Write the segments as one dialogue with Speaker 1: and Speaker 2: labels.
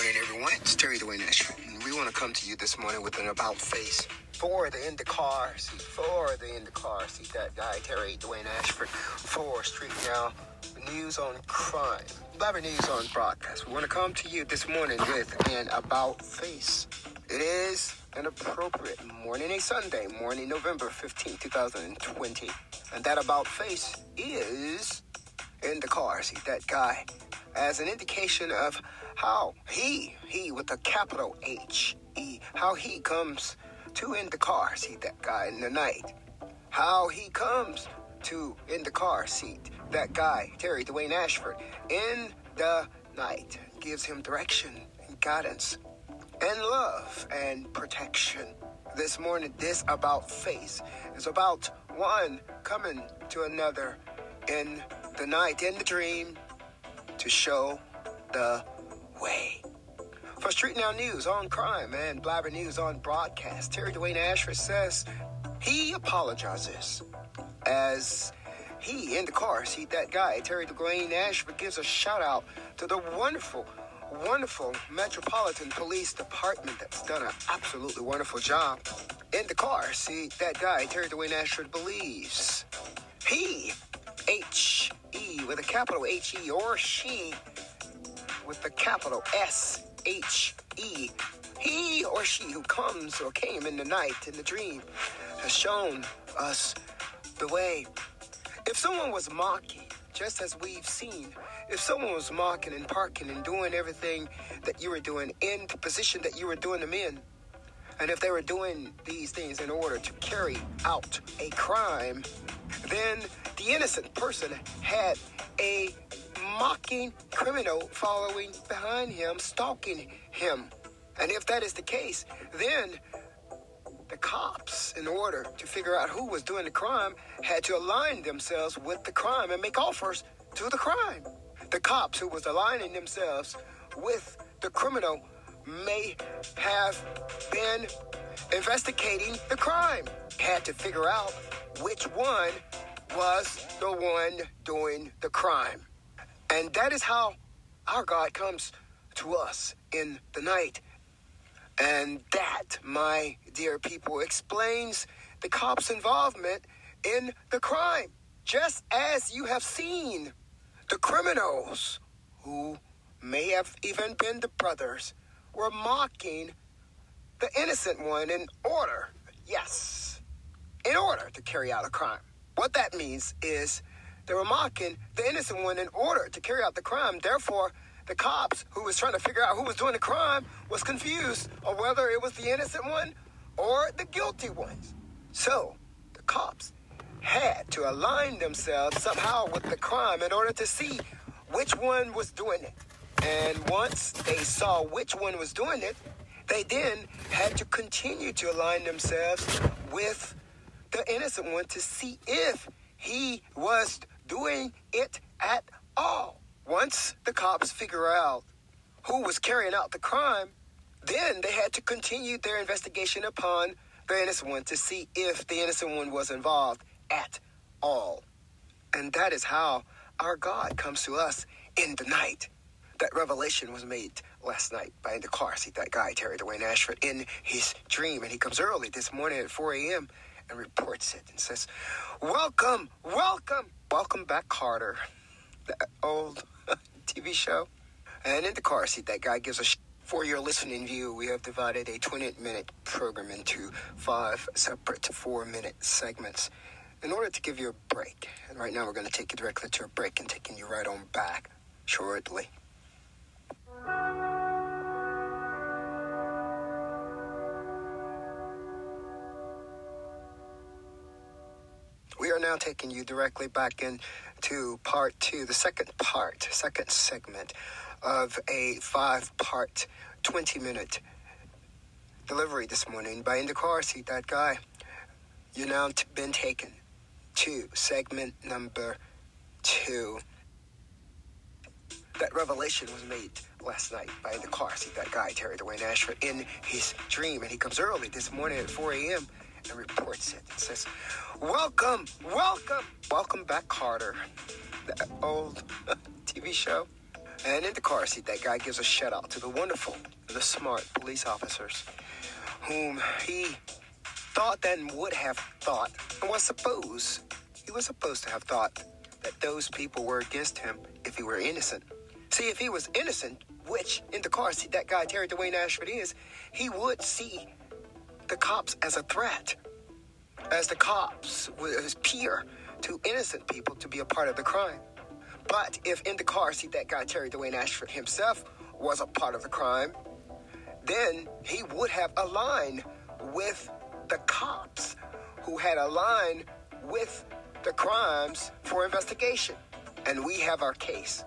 Speaker 1: morning, everyone. It's Terry Dwayne Ashford, we want to come to you this morning with an about face for the in the car seat, for the in the car seat. That guy, Terry Dwayne Ashford, for Street Now News on Crime, Blabber News on Broadcast. We want to come to you this morning with an about face. It is an appropriate morning, a Sunday morning, November 15, 2020. And that about face is in the car seat. That guy as an indication of how he, he with a capital H E, how he comes to in the car seat, that guy in the night. How he comes to in the car seat, that guy, Terry Dwayne Ashford, in the night, gives him direction and guidance and love and protection. This morning, this about face is about one coming to another in the night, in the dream, to show the way. For Street Now News on crime and Blabber News on broadcast, Terry Dwayne Ashford says he apologizes as he in the car see that guy Terry Dwayne Ashford gives a shout out to the wonderful wonderful Metropolitan Police Department that's done an absolutely wonderful job. In the car, see that guy Terry Dwayne Ashford believes he H E with a capital H E or she with the capital S H E. He or she who comes or came in the night, in the dream, has shown us the way. If someone was mocking, just as we've seen, if someone was mocking and parking and doing everything that you were doing in the position that you were doing them in, and if they were doing these things in order to carry out a crime, then the innocent person had a mocking criminal following behind him, stalking him. And if that is the case, then the cops, in order to figure out who was doing the crime, had to align themselves with the crime and make offers to the crime. The cops who was aligning themselves with the criminal may have been investigating the crime, had to figure out which one was the one doing the crime. And that is how our God comes to us in the night. And that, my dear people, explains the cops' involvement in the crime. Just as you have seen the criminals, who may have even been the brothers, were mocking the innocent one in order, yes, in order to carry out a crime. What that means is they were mocking the innocent one in order to carry out the crime. Therefore, the cops who was trying to figure out who was doing the crime was confused on whether it was the innocent one or the guilty ones. So, the cops had to align themselves somehow with the crime in order to see which one was doing it. And once they saw which one was doing it, they then had to continue to align themselves with the innocent one to see if he was doing it at all. Once the cops figure out who was carrying out the crime, then they had to continue their investigation upon the innocent one to see if the innocent one was involved at all. And that is how our God comes to us in the night. That revelation was made last night by the car seat, that guy, Terry Dwayne Ashford, in his dream. And he comes early this morning at 4 a.m. and reports it and says, Welcome, welcome, welcome back, Kotter. The old TV show. And in the car seat, that guy gives us for your listening view, we have divided a 20 minute program into five separate four minute segments in order to give you a break. And right now, we're going to take you directly to a break and taking you right on back shortly. Are now taking you directly back into part two, the second part, second segment of a five part, 20 minute delivery this morning by In the Car Seat, that guy. You've now t- been taken to segment number two. That revelation was made last night by In the car seat, that guy, Terry Dwayne Ashford, in his dream. And he comes early this morning at 4 a.m. and reports it and says, Welcome, welcome, welcome back, Kotter. The old TV show. And in the car seat, that guy gives a shout out to the wonderful, the smart police officers whom he thought then would have thought and was supposed, he was supposed to have thought that those people were against him if he were innocent. See, if he was innocent, which in the car seat that guy Terry Dwayne Ashford is, he would see the cops as a threat, as the cops would appear to innocent people to be a part of the crime. But if in the car seat that guy Terry Dwayne Ashford himself was a part of the crime, then he would have aligned with the cops who had aligned with the crimes for investigation. And we have our case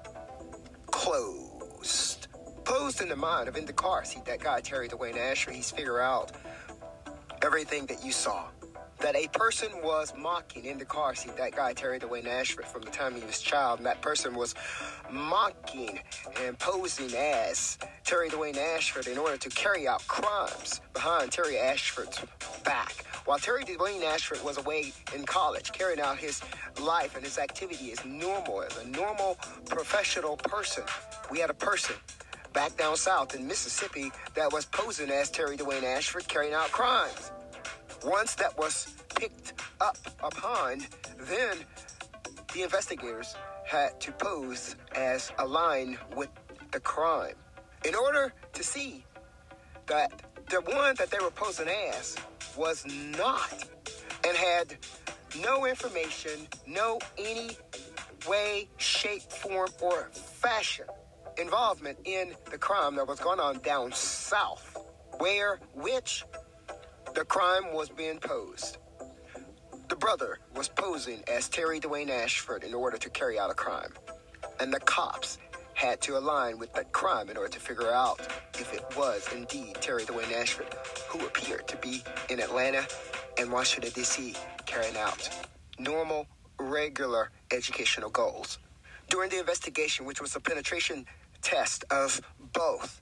Speaker 1: closed. Closed in the mind of in the car seat that guy Terry Dwayne Ashford. He's figured out everything that you saw that a person was mocking in the car seat that guy Terry Dwayne Ashford from the time he was a child, and that person was mocking and posing as Terry Dwayne Ashford in order to carry out crimes behind Terry Ashford's back. While Terry Dwayne Ashford was away in college, carrying out his life and his activity as normal, as a normal professional person, we had a person back down south in Mississippi that was posing as Terry Dwayne Ashford carrying out crimes. Once that was picked up upon, then the investigators had to pose as aligned with the crime. In order to see that the one that they were posing as was not and had no information, no any way, shape, form, or fashion involvement in the crime that was going on down south, where which the crime was being posed. The brother was posing as Terry Dwayne Ashford in order to carry out a crime. And the cops had to align with that crime in order to figure out if it was indeed Terry Dwayne Ashford who appeared to be in Atlanta and Washington, D.C., carrying out normal, regular educational goals. During the investigation, which was a penetration test of both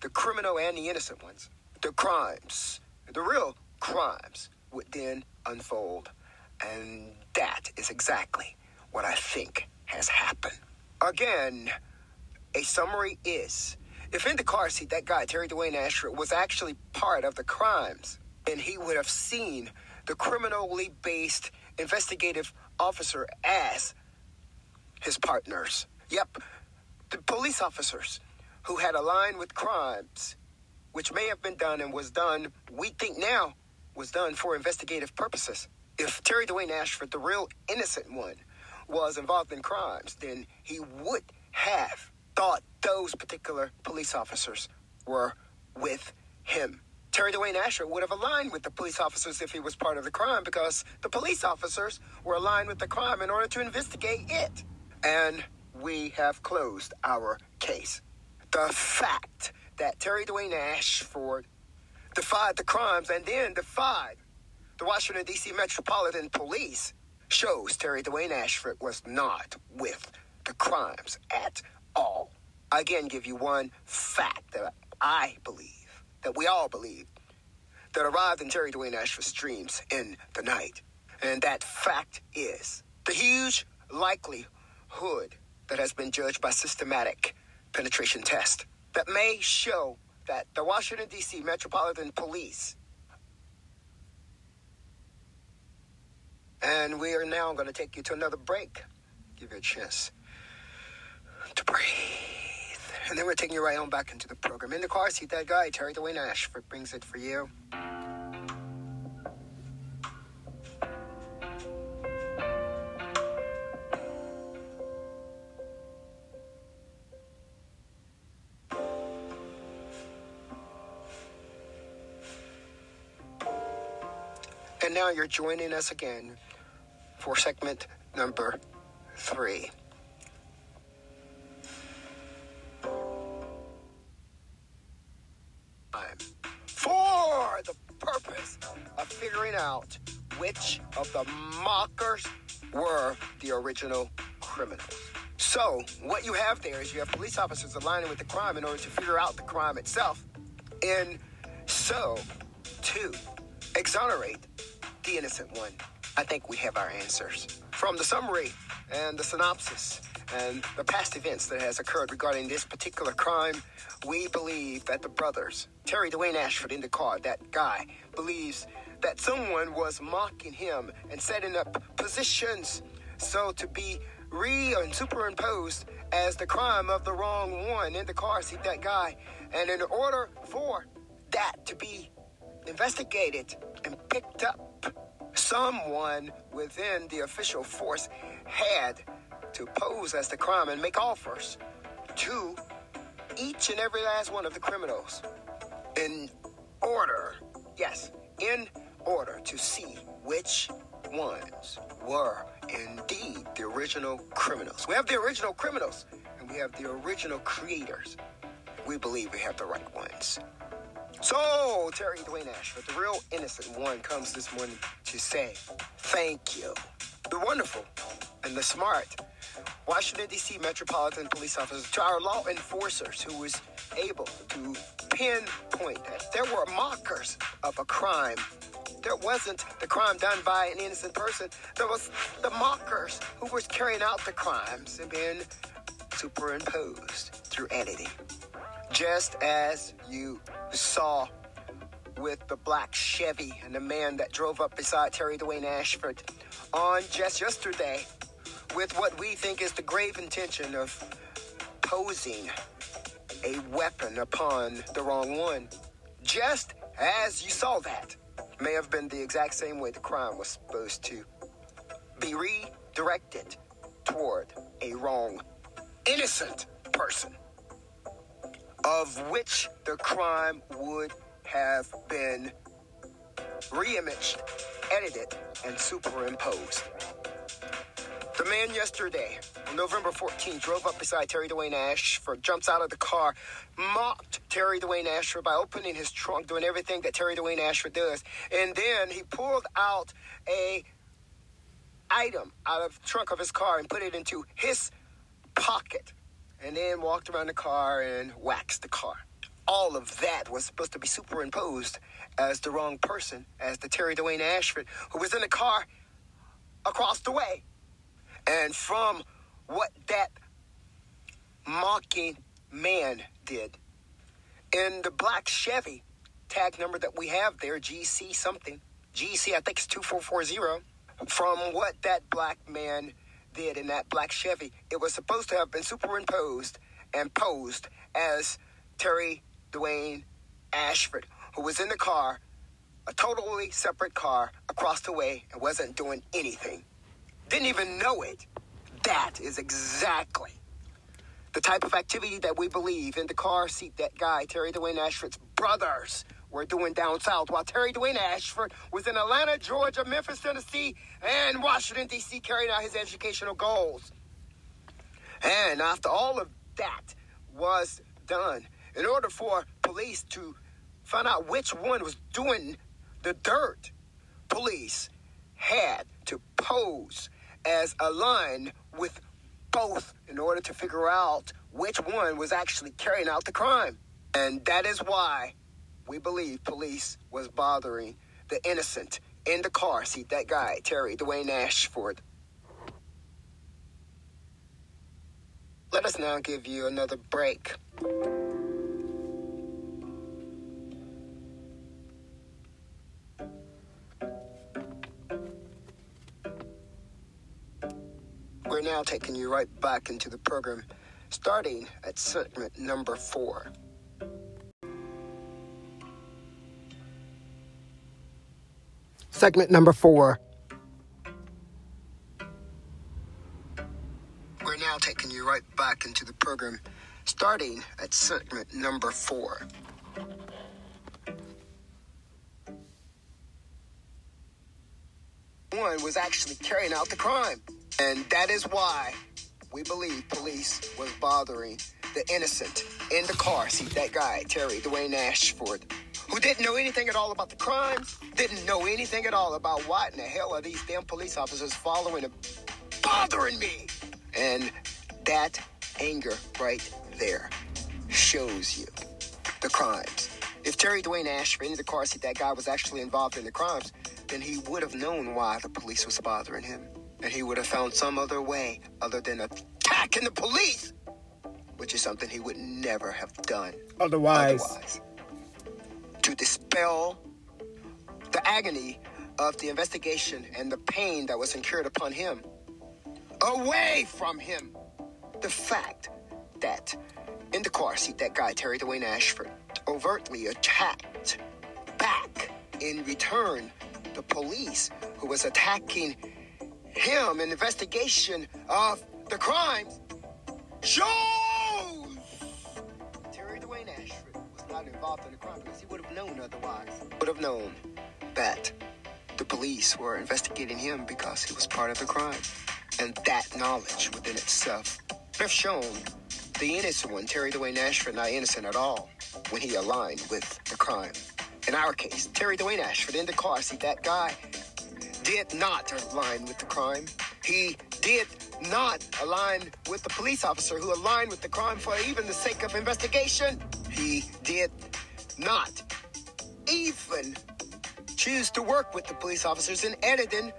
Speaker 1: the criminal and the innocent ones, the crimes the real crimes would then unfold. And that is exactly what I think has happened. Again, a summary is if in the car seat that guy, Terry Dwayne Ashford, was actually part of the crimes, then he would have seen the criminally based investigative officer as his partners. Yep, the police officers who had aligned with crimes which may have been done and was done, we think now, was done for investigative purposes. If Terry Dwayne Ashford, the real innocent one, was involved in crimes, then he would have thought those particular police officers were with him. Terry Dwayne Ashford would have aligned with the police officers if he was part of the crime because the police officers were aligned with the crime in order to investigate it. And we have closed our case. The fact that Terry Dwayne Ashford defied the crimes and then defied the Washington, D.C. Metropolitan Police shows Terry Dwayne Ashford was not with the crimes at all. I again give you one fact that I believe, that we all believe, that arrived in Terry Dwayne Ashford's dreams in the night. And that fact is the huge likelihood that has been judged by systematic penetration test that may show that the Washington, D.C. Metropolitan Police, and we are now going to take you to another break, give you a chance to breathe. And then we're taking you right on back into the program. In the car seat, that guy, Terry Dwayne Ashford, brings it for you. Now you're joining us again for segment number three. For the purpose of figuring out which of the mockers were the original criminals. So, what you have there is you have police officers aligning with the crime in order to figure out the crime itself, and so to exonerate the innocent one. I think we have our answers. From the summary and the synopsis and the past events that has occurred regarding this particular crime, we believe that the brothers, Terry Dwayne Ashford in the car, that guy, believes that someone was mocking him and setting up positions so to be re and superimposed as the crime of the wrong one in the car seat, that guy. And in order for that to be investigated and picked up, someone within the official force had to pose as the crime and make offers to each and every last one of the criminals in order, yes, in order to see which ones were indeed the original criminals. We have the original criminals and we have the original creators. We believe we have the right ones. So, Terry Dwayne Ashford, the real innocent one, comes this morning to say thank you. The wonderful and the smart Washington, D.C. Metropolitan Police officers, to our law enforcers who was able to pinpoint that there were mockers of a crime there wasn't the crime done by an innocent person. There was the mockers who was carrying out the crimes and being superimposed through editing. Just as you saw with the black Chevy and the man that drove up beside Terry Dwayne Ashford on just yesterday with what we think is the grave intention of posing a weapon upon the wrong one. Just as you saw that may have been the exact same way the crime was supposed to be redirected toward a wrong, innocent person, of which the crime would have been reimaged, edited, and superimposed. The man yesterday, November 14th, drove up beside Terry Dwayne Ashford, jumps out of the car, mocked Terry Dwayne Ashford by opening his trunk, doing everything that Terry Dwayne Ashford does. And then he pulled out a item out of the trunk of his car and put it into his pocket. And then walked around the car and waxed the car. All of that was supposed to be superimposed as the wrong person, as the Terry Dwayne Ashford, who was in the car across the way and from what that mocking man did. In the black Chevy tag number that we have there, GC something, GC, I think it's 2440, from what that black man did in that black Chevy, it was supposed to have been superimposed and posed as Terry Dwayne Ashford, who was in the car, a totally separate car across the way and wasn't doing anything didn't even know it. That is exactly the type of activity that we believe in the car seat that guy, Terry Dwayne Ashford's brothers, were doing down south while Terry Dwayne Ashford was in Atlanta, Georgia, Memphis, Tennessee, and Washington, D.C., carrying out his educational goals. And after all of that was done, in order for police to find out which one was doing the dirt, police had to pose as a line with both in order to figure out which one was actually carrying out the crime. And that is why we believe police was bothering the innocent in the car seat, that guy, Terry Dwayne Ashford. Let us now give you another break. We're now taking you right back into the program, starting at segment number four. Segment number four. We're now taking you right back into the program, starting at segment number four. One was actually carrying out the crime. And that is why we believe police was bothering the innocent in the car seat, that guy, Terry Dwayne Ashford, who didn't know anything at all about the crimes, didn't know anything at all about what in the hell are these damn police officers following and bothering me. And that anger right there shows you the crimes. If Terry Dwayne Ashford in the car seat, that guy was actually involved in the crimes, then he would have known why the police was bothering him and he would have found some other way other than attacking the police, which is something he would never have done
Speaker 2: Otherwise.
Speaker 1: otherwise. To dispel the agony of the investigation and the pain that was incurred upon him, away from him, the fact that in the car seat, that guy, Terry Dwayne Ashford, overtly attacked back in return the police who was attacking him in investigation of the crimes shows involved in the crime because he would have known otherwise. Would have known that the police were investigating him because he was part of the crime. And that knowledge within itself have shown the innocent one, Terry Dwayne Ashford, not innocent at all when he aligned with the crime. In our case, Terry Dwayne Ashford in the car seat, that guy did not align with the crime. He did not align with the police officer who aligned with the crime for even the sake of investigation. He did not even choose to work with the police officers in editing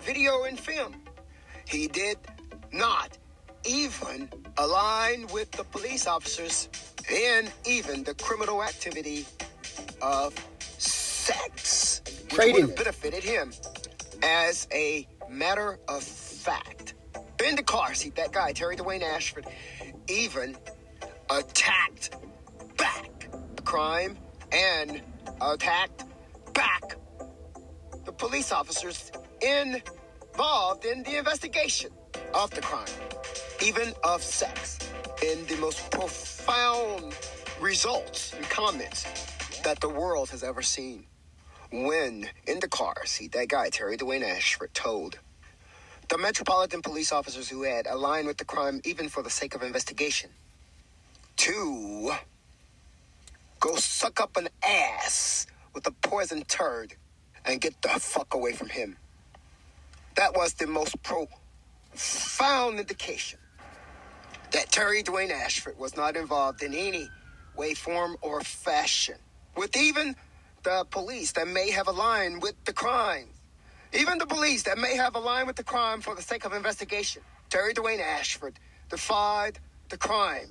Speaker 1: video and film. He did not even align with the police officers in even the criminal activity of sex, which
Speaker 2: Trading
Speaker 1: would have benefited him. As a matter of fact, in the car seat, that guy, Terry Dwayne Ashford, even attacked back crime and attacked back the police officers involved in the investigation of the crime, even of sex, in the most profound results and comments that the world has ever seen. When in the car seat, that guy, Terry Dwayne Ashford, told the Metropolitan police officers who had aligned with the crime, even for the sake of investigation, to go suck up an ass with a poison turd and get the fuck away from him. That was the most profound indication that Terry Dwayne Ashford was not involved in any way, form, or fashion with even the police that may have aligned with the crime. Even the police that may have aligned with the crime for the sake of investigation. Terry Dwayne Ashford defied the crime.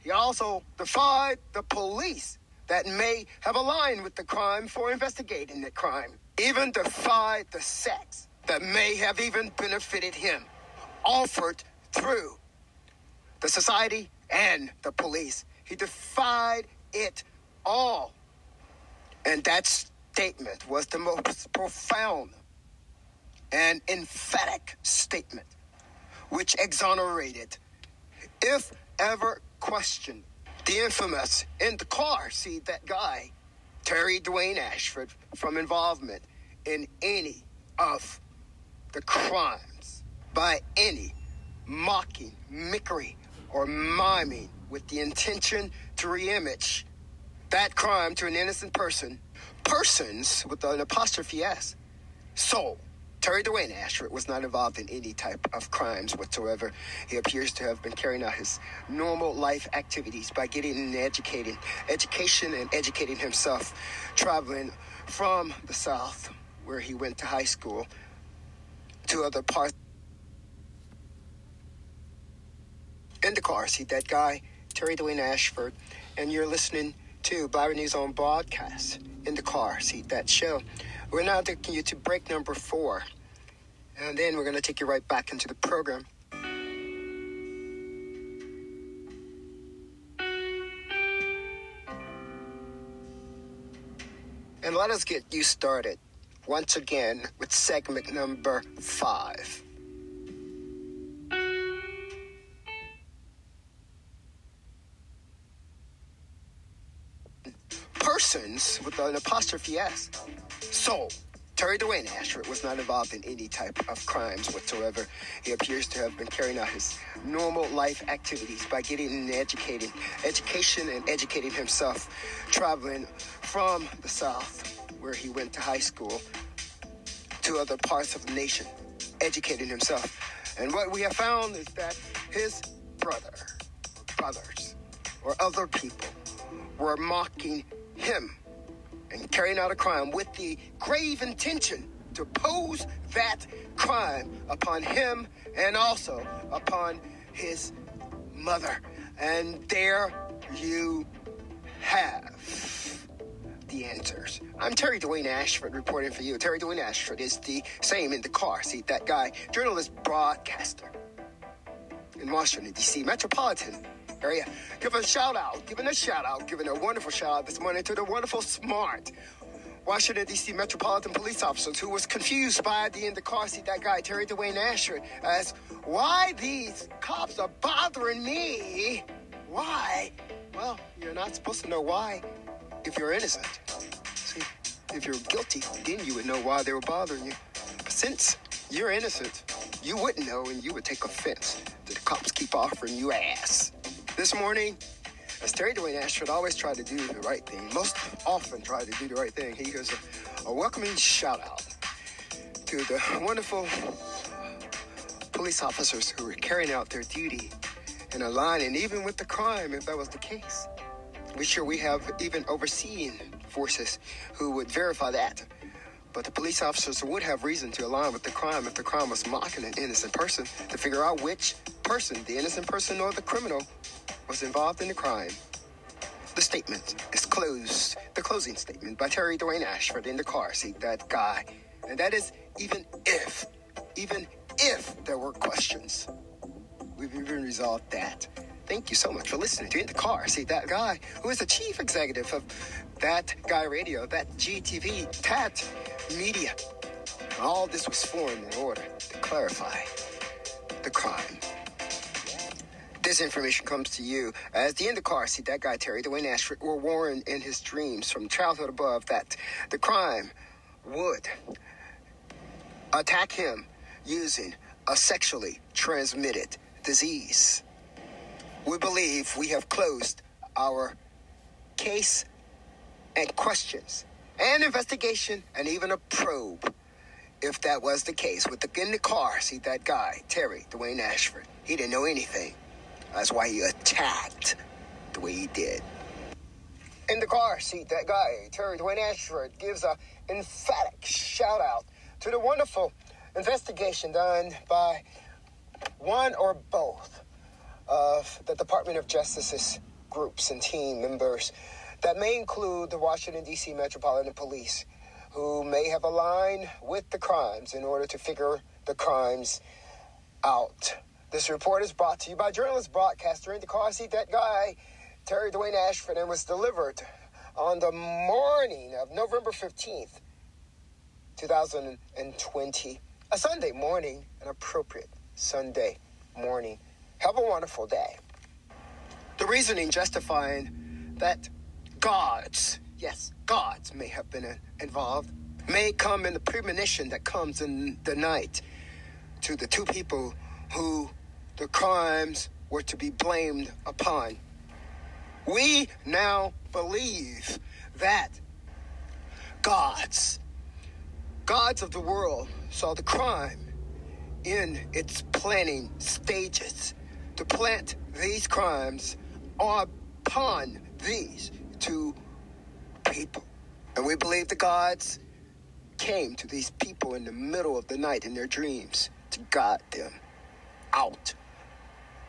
Speaker 1: He also defied the police that may have aligned with the crime for investigating the crime. Even defied the sex that may have even benefited him, offered through the society and the police. He defied it all. And that statement was the most profound and emphatic statement, which exonerated, if ever questioned, the infamous in the car See that guy, Terry Dwayne Ashford, from involvement in any of the crimes by any mocking, mimicry, or miming with the intention to reimage that crime to an innocent person, persons with an apostrophe S. So, Terry Dwayne Ashford was not involved in any type of crimes whatsoever. He appears to have been carrying out his normal life activities by getting and educating, education and educating himself, traveling from the South, where he went to high school, to other parts. In the car seat, that guy, Terry Dwayne Ashford, and you're listening to Blabber News on broadcast. In the car seat, that show. We're now taking you to break number four, and then we're going to take you right back into the program. And let us get you started once again with segment number five. With an apostrophe S. So, Terry Dwayne Ashford was not involved in any type of crimes whatsoever. He appears to have been carrying out his normal life activities by getting and educating, education and educating himself, traveling from the South, where he went to high school, to other parts of the nation, educating himself. And what we have found is that his brother, brothers, or other people were mocking him and carrying out a crime with the grave intention to pose that crime upon him and also upon his mother. And there you have the answers. I'm Terry Dwayne Ashford reporting for you. Terry Dwayne Ashford is the same in the car. See, that guy, journalist, broadcaster in Washington, D.C. metropolitan area. Give a shout out, giving a shout out, giving a wonderful shout out this morning to the wonderful, smart Washington, D.C. Metropolitan Police officers who was confused by the in the car seat, that guy, Terry Dwayne Ashford, as why these cops are bothering me. Why? Well, you're not supposed to know why if you're innocent. See, if you're guilty, then you would know why they were bothering you. But since you're innocent, you wouldn't know and you would take offense that the cops keep offering you ass. This morning, as Terry Dwayne Ashford always tried to do the right thing, most often tried to do the right thing, he gives a, a welcoming shout out to the wonderful police officers who were carrying out their duty in a line, and even with the crime, if that was the case. We sure we have even overseeing forces who would verify that. But the police officers would have reason to align with the crime if the crime was mocking an innocent person to figure out which person, the innocent person or the criminal, was involved in the crime. The statement is closed. The closing statement by Terry Dwayne Ashford in the car seat, that guy. And that is even if, even if there were questions. We've even resolved that. Thank you so much for listening to In the Car. See, that guy who is the chief executive of That Guy Radio, that GTV, TAT Media. All this was formed in order to clarify the crime. This information comes to you as the in the car seat, that guy Terry Dwayne Ashford were warned in his dreams from childhood above that the crime would attack him using a sexually transmitted disease. We believe we have closed our case and questions and investigation and even a probe. If that was the case, with the in the car, see that guy, Terry Dwayne Ashford, he didn't know anything. That's why he attacked the way he did. In the car seat, that guy, Terry Dwayne Ashford, gives a emphatic shout out to the wonderful investigation done by one or both of the Department of Justice's groups and team members that may include the Washington, D.C. Metropolitan Police, who may have aligned with the crimes in order to figure the crimes out. This report is brought to you by journalist broadcaster in the car seat, that guy, Terry Dwayne Ashford, and was delivered on the morning of November 15th, 2020. A Sunday morning, an appropriate Sunday morning. Have a wonderful day. The reasoning justifying that gods, yes, gods may have been uh, involved, may come in the premonition that comes in the night to the two people who the crimes were to be blamed upon. We now believe that gods, gods of the world, saw the crime in its planning stages to plant these crimes upon these two people. And we believe the gods came to these people in the middle of the night in their dreams to guide them out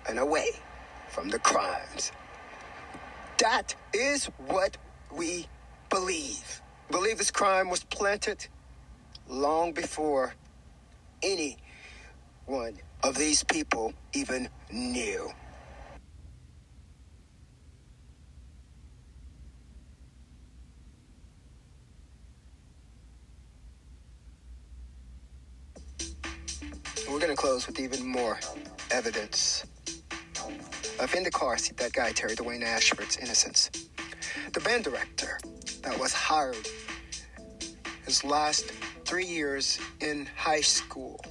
Speaker 1: and away from the crimes. That is what we believe. Believe this crime was planted long before any one of these people even knew. We're going to close with even more evidence of in the car seat that guy, Terry Dwayne Ashford's innocence. The band director that was hired his last three years in high school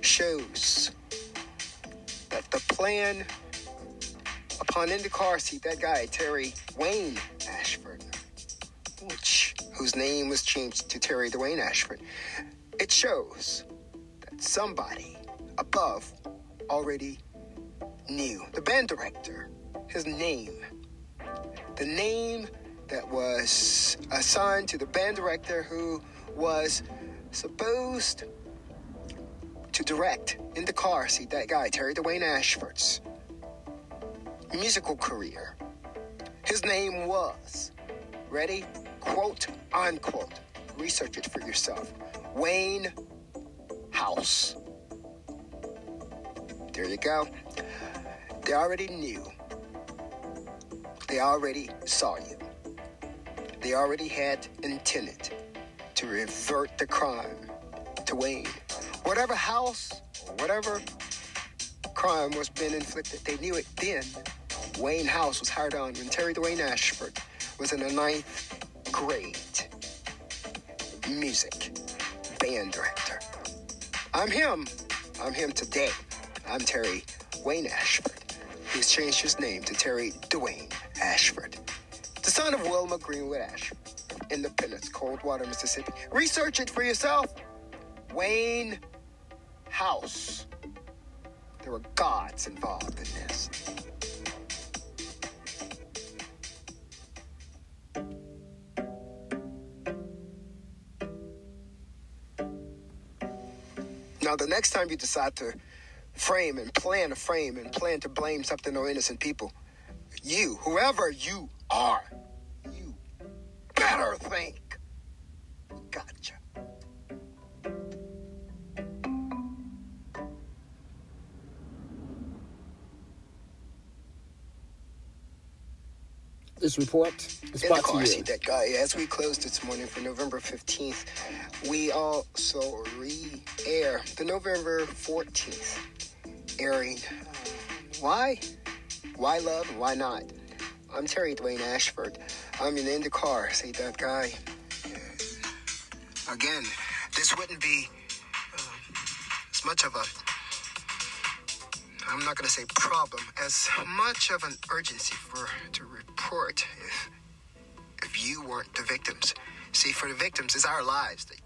Speaker 1: shows that the plan upon in the car seat that guy Terry Wayne Ashford, which whose name was changed to Terry Dwayne Ashford, it shows that somebody above already knew. The band director, his name, the name that was assigned to the band director who was supposed to direct in the car seat that guy, Terry Dwayne Ashford's musical career. His name was, ready? Quote unquote. Research it for yourself. Wayne House. There you go. They already knew. They already saw you. They already had intended to revert the crime to Wayne. Whatever house whatever crime was being inflicted, they knew it then. Wayne House was hired on when Terry Dwayne Ashford was in the ninth grade. Music band director. I'm him. I'm him today. I'm Terry Wayne Ashford. He's changed his name to Terry Dwayne Ashford, the son of Wilma Greenwood Ashford, in the Independence, Coldwater, Mississippi. Research it for yourself. Wayne House. There were gods involved in this. Now, the next time you decide to frame and plan to frame and plan to blame something on innocent people, you, whoever you are, you better think. Gotcha.
Speaker 2: This report is
Speaker 1: In the
Speaker 2: brought
Speaker 1: car
Speaker 2: to you.
Speaker 1: that guy. As we close this morning for November 15th, we also re-air the November 14th airing. Why? Why love? Why not? I'm Terry Dwayne Ashford. I'm in the car. See that guy? Again, this wouldn't be uh, as much of a I'm not going to say problem, as much of an urgency for to report if if you weren't the victims. See, for the victims, it's our lives that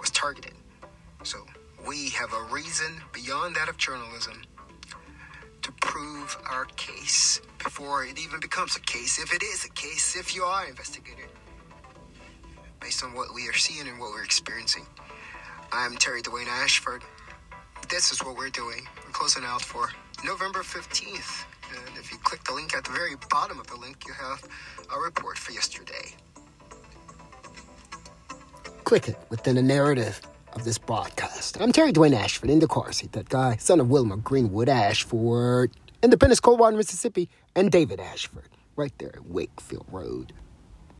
Speaker 1: was targeted. So we have a reason beyond that of journalism to prove our case before it even becomes a case. If it is a case, if you are investigated, based on what we are seeing and what we're experiencing. I'm Terry Dwayne Ashford this is what we're doing. We're closing out for November 15th. And if you click the link at the very bottom of the link, you have a report for yesterday.
Speaker 2: Click it within a narrative of this broadcast. I'm Terry Dwayne Ashford in the car seat. That guy, son of Wilma Greenwood Ashford, Independence, Coldwater, Mississippi, and David Ashford, right there at Wakefield Road.